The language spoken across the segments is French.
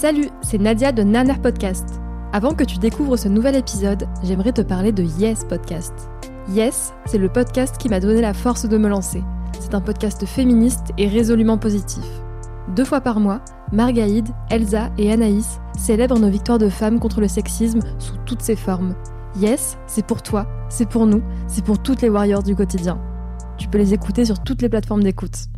Salut, c'est Nadia de Naner Podcast. Avant que tu découvres ce nouvel épisode, j'aimerais te parler de Yes Podcast. Yes, c'est le podcast qui m'a donné la force de me lancer. C'est un podcast féministe et résolument positif. Deux fois par mois, Margaïde, Elsa et Anaïs célèbrent nos victoires de femmes contre le sexisme sous toutes ses formes. Yes, c'est pour toi, c'est pour nous, c'est pour toutes les warriors du quotidien. Tu peux les écouter sur toutes les plateformes d'écoute.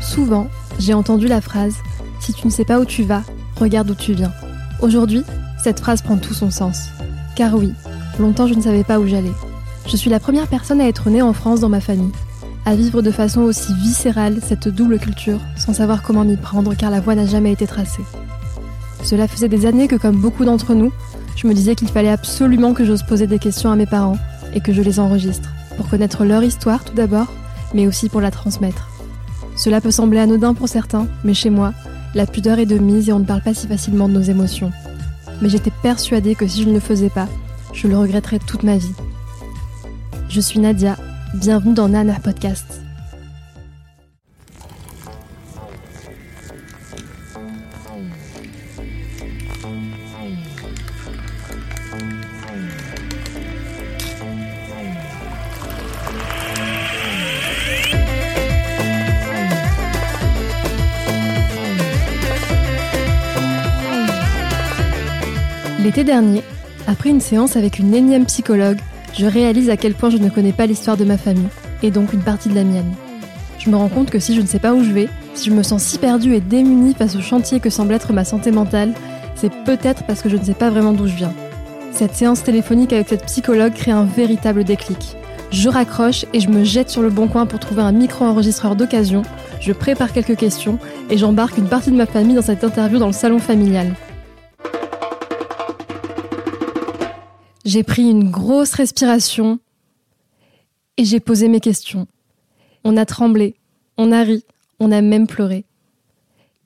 Souvent, j'ai entendu la phrase Si tu ne sais pas où tu vas, regarde où tu viens. Aujourd'hui, cette phrase prend tout son sens. Car oui, longtemps je ne savais pas où j'allais. Je suis la première personne à être née en France dans ma famille, à vivre de façon aussi viscérale cette double culture, sans savoir comment m'y prendre car la voie n'a jamais été tracée. Cela faisait des années que, comme beaucoup d'entre nous, je me disais qu'il fallait absolument que j'ose poser des questions à mes parents et que je les enregistre, pour connaître leur histoire tout d'abord, mais aussi pour la transmettre. Cela peut sembler anodin pour certains, mais chez moi, la pudeur est de mise et on ne parle pas si facilement de nos émotions. Mais j'étais persuadée que si je ne le faisais pas, je le regretterais toute ma vie. Je suis Nadia, bienvenue dans Nana Podcast. L'été dernier, après une séance avec une énième psychologue, je réalise à quel point je ne connais pas l'histoire de ma famille, et donc une partie de la mienne. Je me rends compte que si je ne sais pas où je vais, si je me sens si perdue et démunie face au chantier que semble être ma santé mentale, c'est peut-être parce que je ne sais pas vraiment d'où je viens. Cette séance téléphonique avec cette psychologue crée un véritable déclic. Je raccroche et je me jette sur le bon coin pour trouver un micro-enregistreur d'occasion, je prépare quelques questions et j'embarque une partie de ma famille dans cette interview dans le salon familial. J'ai pris une grosse respiration et j'ai posé mes questions. On a tremblé, on a ri, on a même pleuré.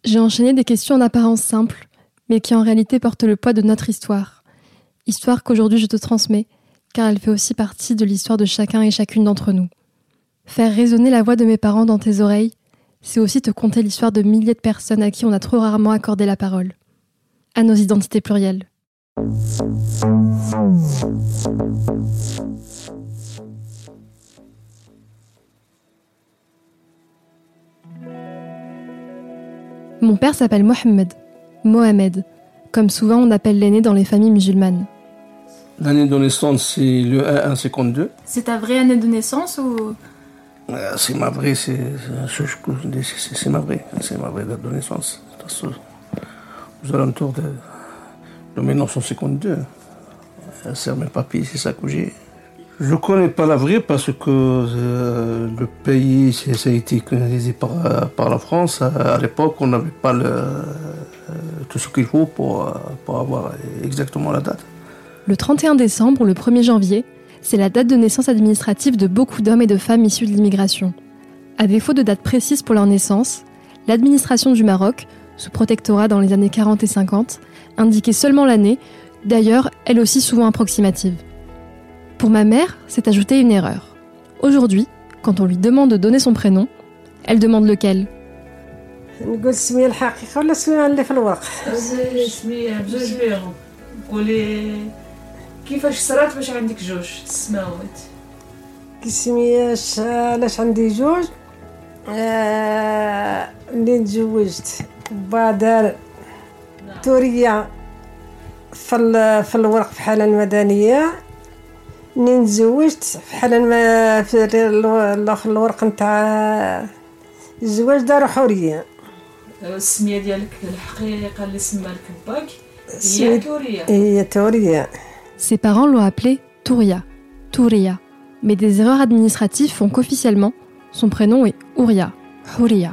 J'ai enchaîné des questions en apparence simples, mais qui en réalité portent le poids de notre histoire. Histoire qu'aujourd'hui je te transmets, car elle fait aussi partie de l'histoire de chacun et chacune d'entre nous. Faire résonner la voix de mes parents dans tes oreilles, c'est aussi te conter l'histoire de milliers de personnes à qui on a trop rarement accordé la parole. À nos identités plurielles. Mon père s'appelle Mohamed, Mohamed, comme souvent on appelle l'aîné dans les familles musulmanes. L'année de naissance, c'est le 152. C'est ta vraie année de naissance ou? Euh, C'est ma vraie, c'est ma vraie, c'est ma vraie date de naissance. Aux alentours de, de 1952. Euh, C'est mes papiers, c'est ça que j'ai. Je connais pas la vraie parce que euh, le pays, c'est- ça a été colonisé par, par la France. À, à l'époque, on n'avait pas le, euh, tout ce qu'il faut pour, euh, pour avoir exactement la date. Le 31 décembre ou le 1er janvier, c'est la date de naissance administrative de beaucoup d'hommes et de femmes issus de l'immigration. À défaut de date précise pour leur naissance, l'administration du Maroc, sous protectorat dans les années 40 et 50, indiquait seulement l'année, d'ailleurs elle aussi souvent approximative. Pour ma mère, c'est ajouté une erreur. Aujourd'hui, quand on lui demande de donner son prénom, elle demande lequel. نقول السمية الحقيقة ولا السمية اللي في الورق سمية بجوج بيهم قولي كيفاش صرات باش عندك جوج السماوات كي السمية علاش عندي جوج آه اللي تزوجت بدر تورية في, ال- في الورق في حالة المدنية. منين تزوجت؟ في حالة الم- في ال- الورق نتاع الزواج دارو حورية. السمية ديالك الحقيقة اللي سما لك باك هي توريه هي توريه Ses parents l'ont appelé Touria, Touria. Mais des erreurs administratives font qu'officiellement, son prénom est Ouria, Houria.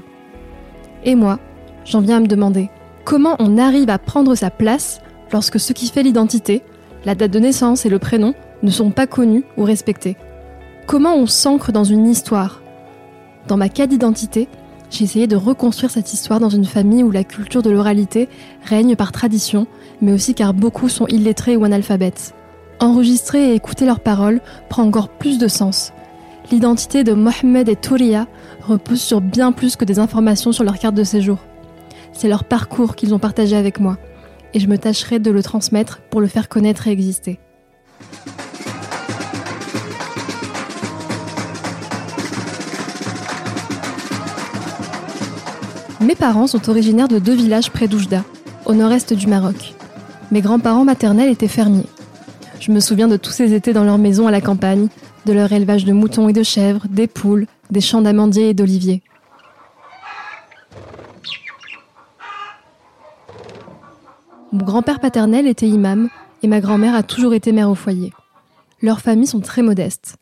Et moi, j'en viens à me demander comment on arrive à prendre sa place lorsque ce qui fait l'identité, la date de naissance et le prénom ne sont pas connus ou respectés? Comment on s'ancre dans une histoire? Dans ma quête d'identité, j'ai essayé de reconstruire cette histoire dans une famille où la culture de l'oralité règne par tradition, mais aussi car beaucoup sont illettrés ou analphabètes. Enregistrer et écouter leurs paroles prend encore plus de sens. L'identité de Mohamed et Touria repose sur bien plus que des informations sur leur carte de séjour. C'est leur parcours qu'ils ont partagé avec moi, et je me tâcherai de le transmettre pour le faire connaître et exister. Mes parents sont originaires de deux villages près d'Oujda, au nord-est du Maroc. Mes grands-parents maternels étaient fermiers. Je me souviens de tous ces étés dans leur maison à la campagne, de leur élevage de moutons et de chèvres, des poules, des champs d'amandiers et d'oliviers. Mon grand-père paternel était imam et ma grand-mère a toujours été mère au foyer. Leurs familles sont très modestes.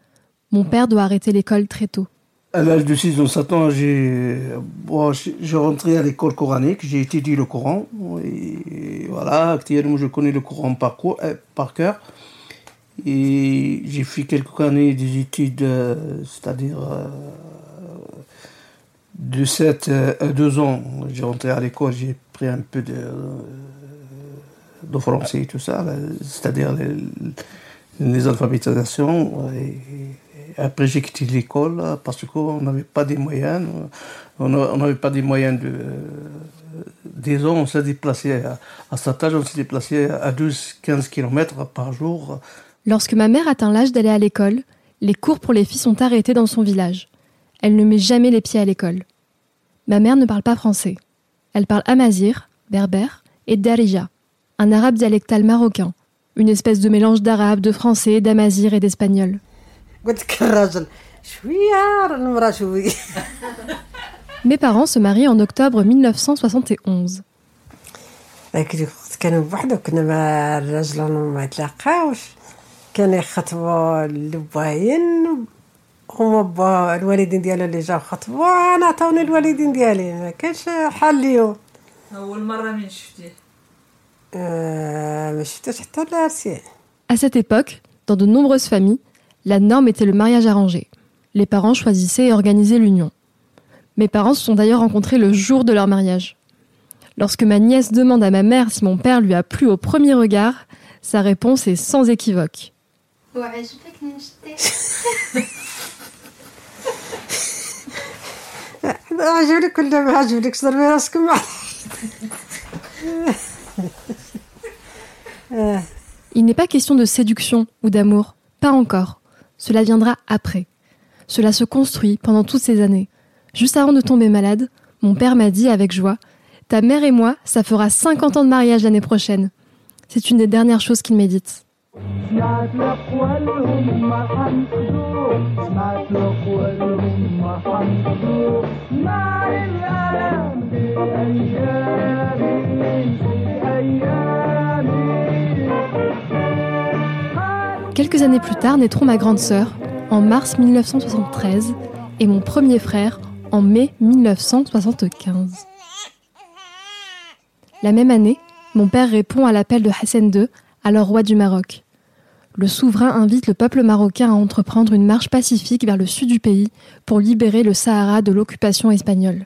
Mon père doit arrêter l'école très tôt. À l'âge de 6 ou 7 ans, j'ai bon, à l'école coranique, j'ai étudié le Coran. Et voilà, actuellement, je connais le Coran par, euh, par cœur. Et j'ai fait quelques années des études, euh, c'est-à-dire euh, de 7 à 2 ans. J'ai rentré à l'école, j'ai pris un peu de, de français et tout ça, là, c'est-à-dire les, alphabétisations. Et, après, j'ai quitté l'école parce qu'on n'avait pas des moyens. On n'avait pas des moyens de. Disons, on s'est déplacé à, à cet âge, on s'est déplacé à 12-15 km par jour. Lorsque ma mère atteint l'âge d'aller à l'école, les cours pour les filles sont arrêtés dans son village. Elle ne met jamais les pieds à l'école. Ma mère ne parle pas français. Elle parle amazir, berbère, et darija, un arabe dialectal marocain, une espèce de mélange d'arabe, de français, d'amazir et d'espagnol. قلت لك الراجل شويه راه المراه شويه Mes parents se marient en octobre 1971. ذاك الوقت كانوا بوحدهم كنا مع الراجل ما يتلاقاوش كانوا يخطبوا الباين هما با الوالدين ديالو اللي جاو خطبوا انا عطاوني الوالدين ديالي ما كانش حال ليهم اول مره من شفتيه À cette époque, dans de nombreuses familles, la norme était le mariage arrangé. Les parents choisissaient et organisaient l'union. Mes parents se sont d'ailleurs rencontrés le jour de leur mariage. Lorsque ma nièce demande à ma mère si mon père lui a plu au premier regard, sa réponse est sans équivoque. Il n'est pas question de séduction ou d'amour, pas encore. Cela viendra après. Cela se construit pendant toutes ces années. Juste avant de tomber malade, mon père m'a dit avec joie Ta mère et moi, ça fera 50 ans de mariage l'année prochaine. C'est une des dernières choses qu'il m'édite. Quelques années plus tard naîtront ma grande sœur, en mars 1973, et mon premier frère, en mai 1975. La même année, mon père répond à l'appel de Hassan II, alors roi du Maroc. Le souverain invite le peuple marocain à entreprendre une marche pacifique vers le sud du pays pour libérer le Sahara de l'occupation espagnole.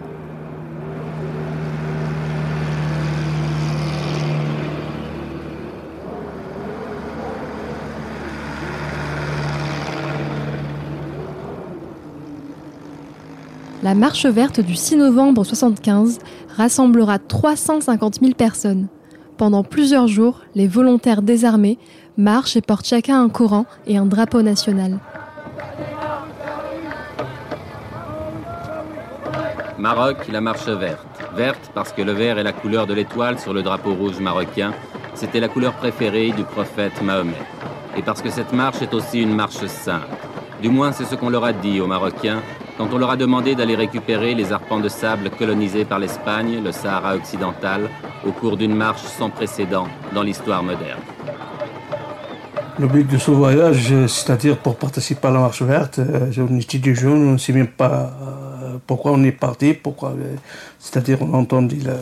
La marche verte du 6 novembre 75 rassemblera 350 000 personnes. Pendant plusieurs jours, les volontaires désarmés marchent et portent chacun un Coran et un drapeau national. Maroc, la marche verte. Verte parce que le vert est la couleur de l'étoile sur le drapeau rouge marocain. C'était la couleur préférée du prophète Mahomet. Et parce que cette marche est aussi une marche sainte. Du moins, c'est ce qu'on leur a dit aux Marocains quand on leur a demandé d'aller récupérer les arpents de sable colonisés par l'Espagne, le Sahara occidental, au cours d'une marche sans précédent dans l'histoire moderne. Le but de ce voyage, euh, c'est-à-dire pour participer à la marche verte, on était des jeunes, on ne sait même pas euh, pourquoi on est parti, pourquoi. euh, C'est-à-dire on a entendu la-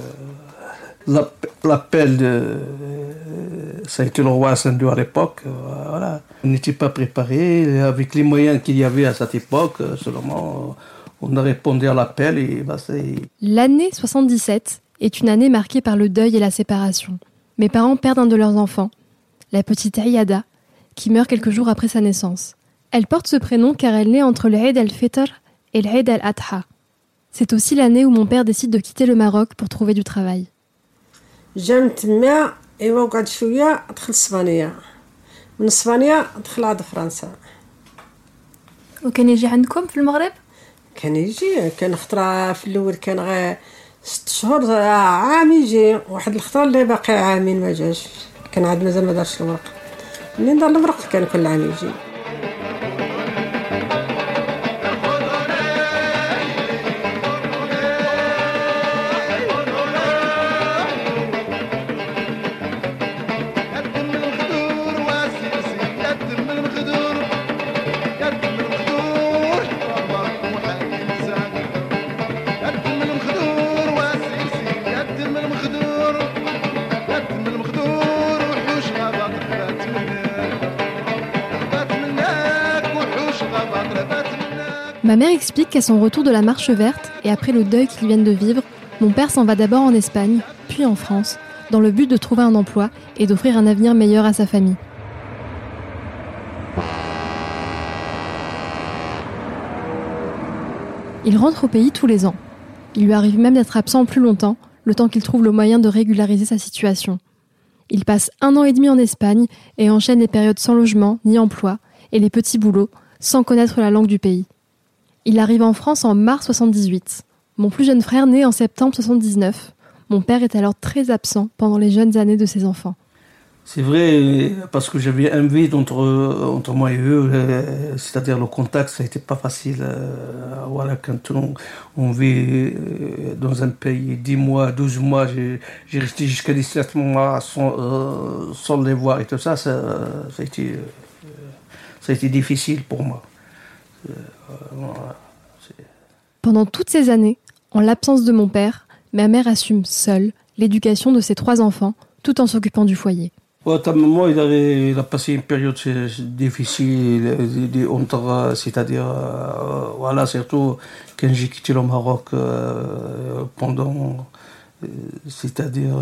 l'app- l'appel de ça a été le roi Ascendu à l'époque. Euh, on n'était pas préparé. Avec les moyens qu'il y avait à cette époque, euh, seulement euh, on a répondu à l'appel. Bah, l'année 77 est une année marquée par le deuil et la séparation. Mes parents perdent un de leurs enfants, la petite Ayada, qui meurt quelques jours après sa naissance. Elle porte ce prénom car elle naît entre l'Aïd al-Fitr et l'Aïd al-Adha. C'est aussi l'année où mon père décide de quitter le Maroc pour trouver du travail. J'aime إيوا وقعد شوية دخل إسبانيا. من إسبانيا دخل عاد فرنسا. وكان يجي عندكم في المغرب؟ كان يجي كان خطرة في الأول كان غير ست شهور عام يجي. واحد الخطرة اللي باقي عامين ما جاش. كان عاد مازال ما دارش الورق. منين دار الورق كان كل عام يجي. Ma mère explique qu'à son retour de la marche verte et après le deuil qu'ils viennent de vivre, mon père s'en va d'abord en Espagne, puis en France, dans le but de trouver un emploi et d'offrir un avenir meilleur à sa famille. Il rentre au pays tous les ans. Il lui arrive même d'être absent plus longtemps, le temps qu'il trouve le moyen de régulariser sa situation. Il passe un an et demi en Espagne et enchaîne les périodes sans logement ni emploi et les petits boulots, sans connaître la langue du pays. Il arrive en France en mars 78. Mon plus jeune frère naît en septembre 79. Mon père est alors très absent pendant les jeunes années de ses enfants. C'est vrai, parce que j'avais un vide entre, entre moi et eux, euh, c'est-à-dire le contact, ça n'était pas facile. euh, voilà, quand on, on vit euh, dans un pays 10 mois, 12 mois, j'ai resté jusqu'à 17 mois sans, sans les voir et tout ça, ça, ça, a, été, ça a été difficile pour moi. Euh, voilà. Pendant toutes ces années, en l'absence de mon père, ma mère assume seule l'éducation de ses trois enfants tout en s'occupant du foyer. Ouais, ta maman, il, avait- il a passé une période difficile, euh, c'est-à-dire, euh, voilà, surtout quand j'ai quitté le Maroc euh, pendant, euh, c'est-à-dire,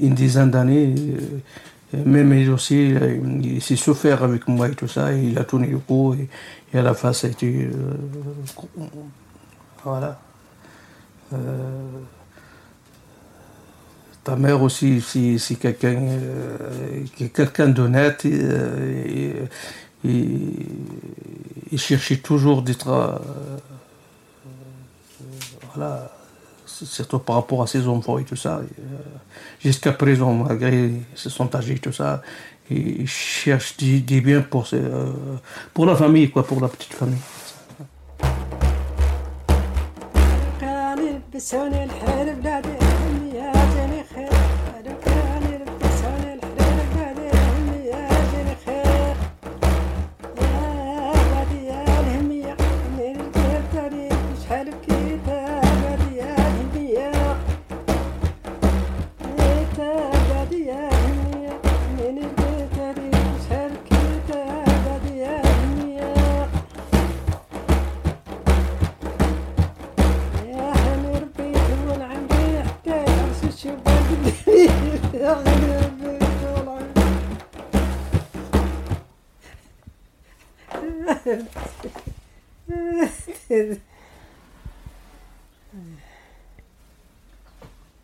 une dizaine d'années. Même il aussi, euh, il s'est souffert avec moi et tout ça, il a tourné le coup, et, à la fin, ça a été. euh, voilà. Euh, ta mère aussi, si, si quelqu'un quelqu'un d'honnête, et- il cherchait toujours d'être. voilà, surtout par rapport à ses enfants et tout ça. euh, Jusqu'à présent, malgré se sont âgés et tout ça, il cherche des, biens pour, euh, pour la famille, quoi, pour la petite famille.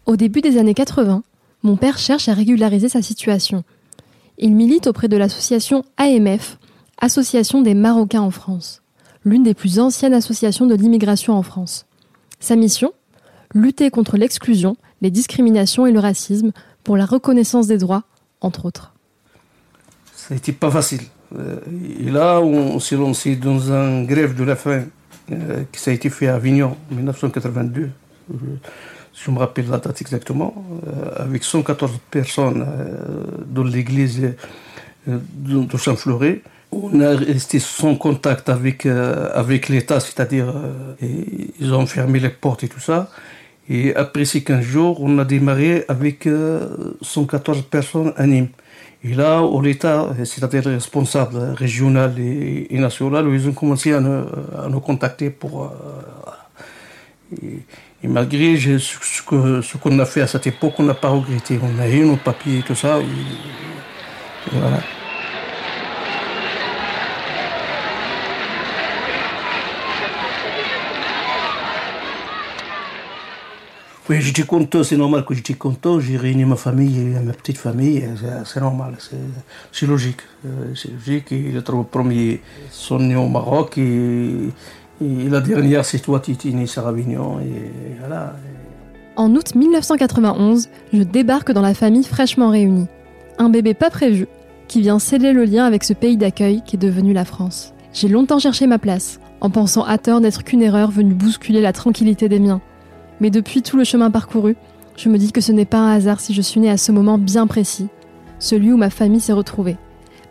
Au début des années 80, mon père cherche à régulariser sa situation. Il milite auprès de l'association AMF, Association des Marocains en France, l'une des plus anciennes associations de l'immigration en France. Sa mission? Lutter contre l'exclusion, les discriminations et le racisme pour la reconnaissance des droits, entre autres. Ça n'était pas facile. Euh, Et là, on s'est lancé dans un grève de la faim euh, qui ça a été fait à Avignon en 1982. Je me rappelle la date exactement, euh, avec 114 personnes euh, dans l'église euh, de Champfleury. On a resté sans contact avec, avec l'État, c'est-à-dire ils ont fermé les portes et tout ça. Et après ces 15 jours, on a démarré avec euh, 114 personnes à Nîmes. Et là, l'État, c'est-à-dire les responsables régionaux et, et ils ont commencé à nous, à nous contacter pour... et malgré ce, que- ce qu'on a fait à cette époque, on n'a pas regretté. On a eu nos papiers et tout ça. voilà. Oui, j'étais content, c'est normal que j'étais content. J'ai réuni ma famille ma petite famille, c'est- normal, c'est logique. Euh, C'est logique. Et les trois premiers sont nés au Maroc et la dernière, c'est toi, sur Avignon. Et voilà. En août 1991, je débarque dans la famille fraîchement réunie. Un bébé pas prévu, qui vient sceller le lien avec ce pays d'accueil qui est devenu la France. J'ai longtemps cherché ma place, en pensant à tort n'être qu'une erreur venue bousculer la tranquillité des miens. Mais depuis tout le chemin parcouru, je me dis que ce n'est pas un hasard si je suis née à ce moment bien précis, celui où ma famille s'est retrouvée.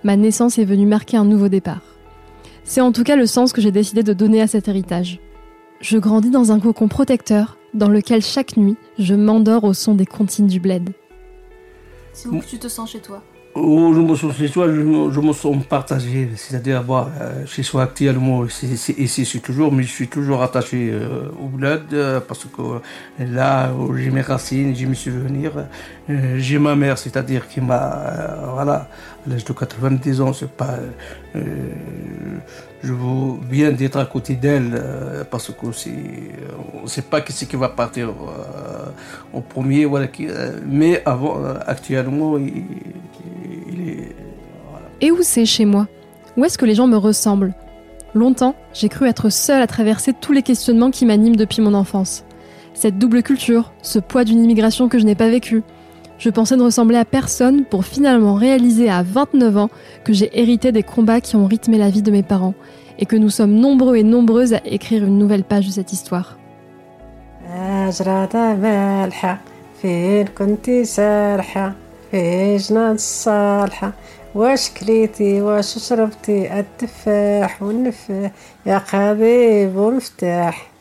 Ma naissance est venue marquer un nouveau départ. C'est en tout cas le sens que j'ai décidé de donner à cet héritage. Je grandis dans un cocon protecteur dans lequel chaque nuit je m'endors au son des comptines du bled. C'est où que tu te sens chez toi? Oh, je me sens chez soi, je me, je me sens partagé. C'est-à-dire, bon, euh, chez soi actuellement, c'est- c'est- ici, je suis toujours, mais je suis toujours attaché euh, au bled euh, parce que euh, là où j'ai mes racines, j'ai mes souvenirs. Euh, j'ai ma mère, c'est-à-dire qui m'a, euh, voilà, à l'âge de 90 ans, c'est pas. Je veux bien d'être à côté d'elle euh, parce que on ne sait pas qui c'est qui va partir euh, en premier, voilà. Euh, mais avant, actuellement, il, il est. Et où c'est chez moi? Où est-ce que les gens me ressemblent? Longtemps, j'ai cru être seule à traverser tous les questionnements qui m'animent depuis mon enfance. Cette double culture, ce poids d'une immigration que je n'ai pas vécue. Je pensais ne ressembler à personne pour finalement réaliser à 29 ans que j'ai hérité des combats qui ont rythmé la vie de mes parents et que nous sommes nombreux et nombreuses à écrire une nouvelle page de cette histoire. أجرادة مالحة فين كنتي سارحة في جنان الصالحة واش كليتي واش شربتي التفاح والنفاح يا قضيب ومفتاح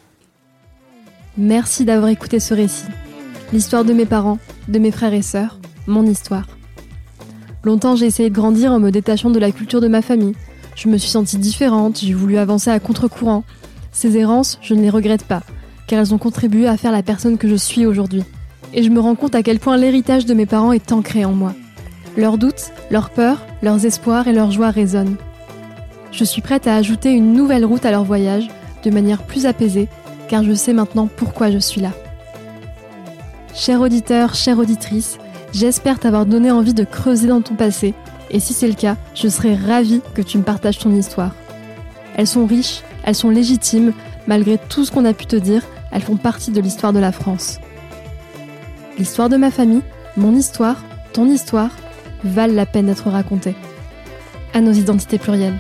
Merci d'avoir écouté ce récit. L'histoire de mes parents, de mes frères et sœurs, mon histoire. Longtemps, j'ai essayé de grandir en me détachant de la culture de ma famille. Je me suis sentie différente, j'ai voulu avancer à contre-courant. Ces errances, je ne les regrette pas, car elles ont contribué à faire la personne que je suis aujourd'hui. Et je me rends compte à quel point l'héritage de mes parents est ancré en moi. Leurs doutes, leurs peurs, leurs espoirs et leurs joies résonnent. Je suis prête à ajouter une nouvelle route à leur voyage, de manière plus apaisée, car je sais maintenant pourquoi je suis là. Cher auditeur, chère auditrice, j'espère t'avoir donné envie de creuser dans ton passé, et si c'est le cas, je serai ravie que tu me partages ton histoire. Elles sont riches, elles sont légitimes, malgré tout ce qu'on a pu te dire, elles font partie de l'histoire de la France. L'histoire de ma famille, mon histoire, ton histoire, valent la peine d'être racontées. À nos identités plurielles.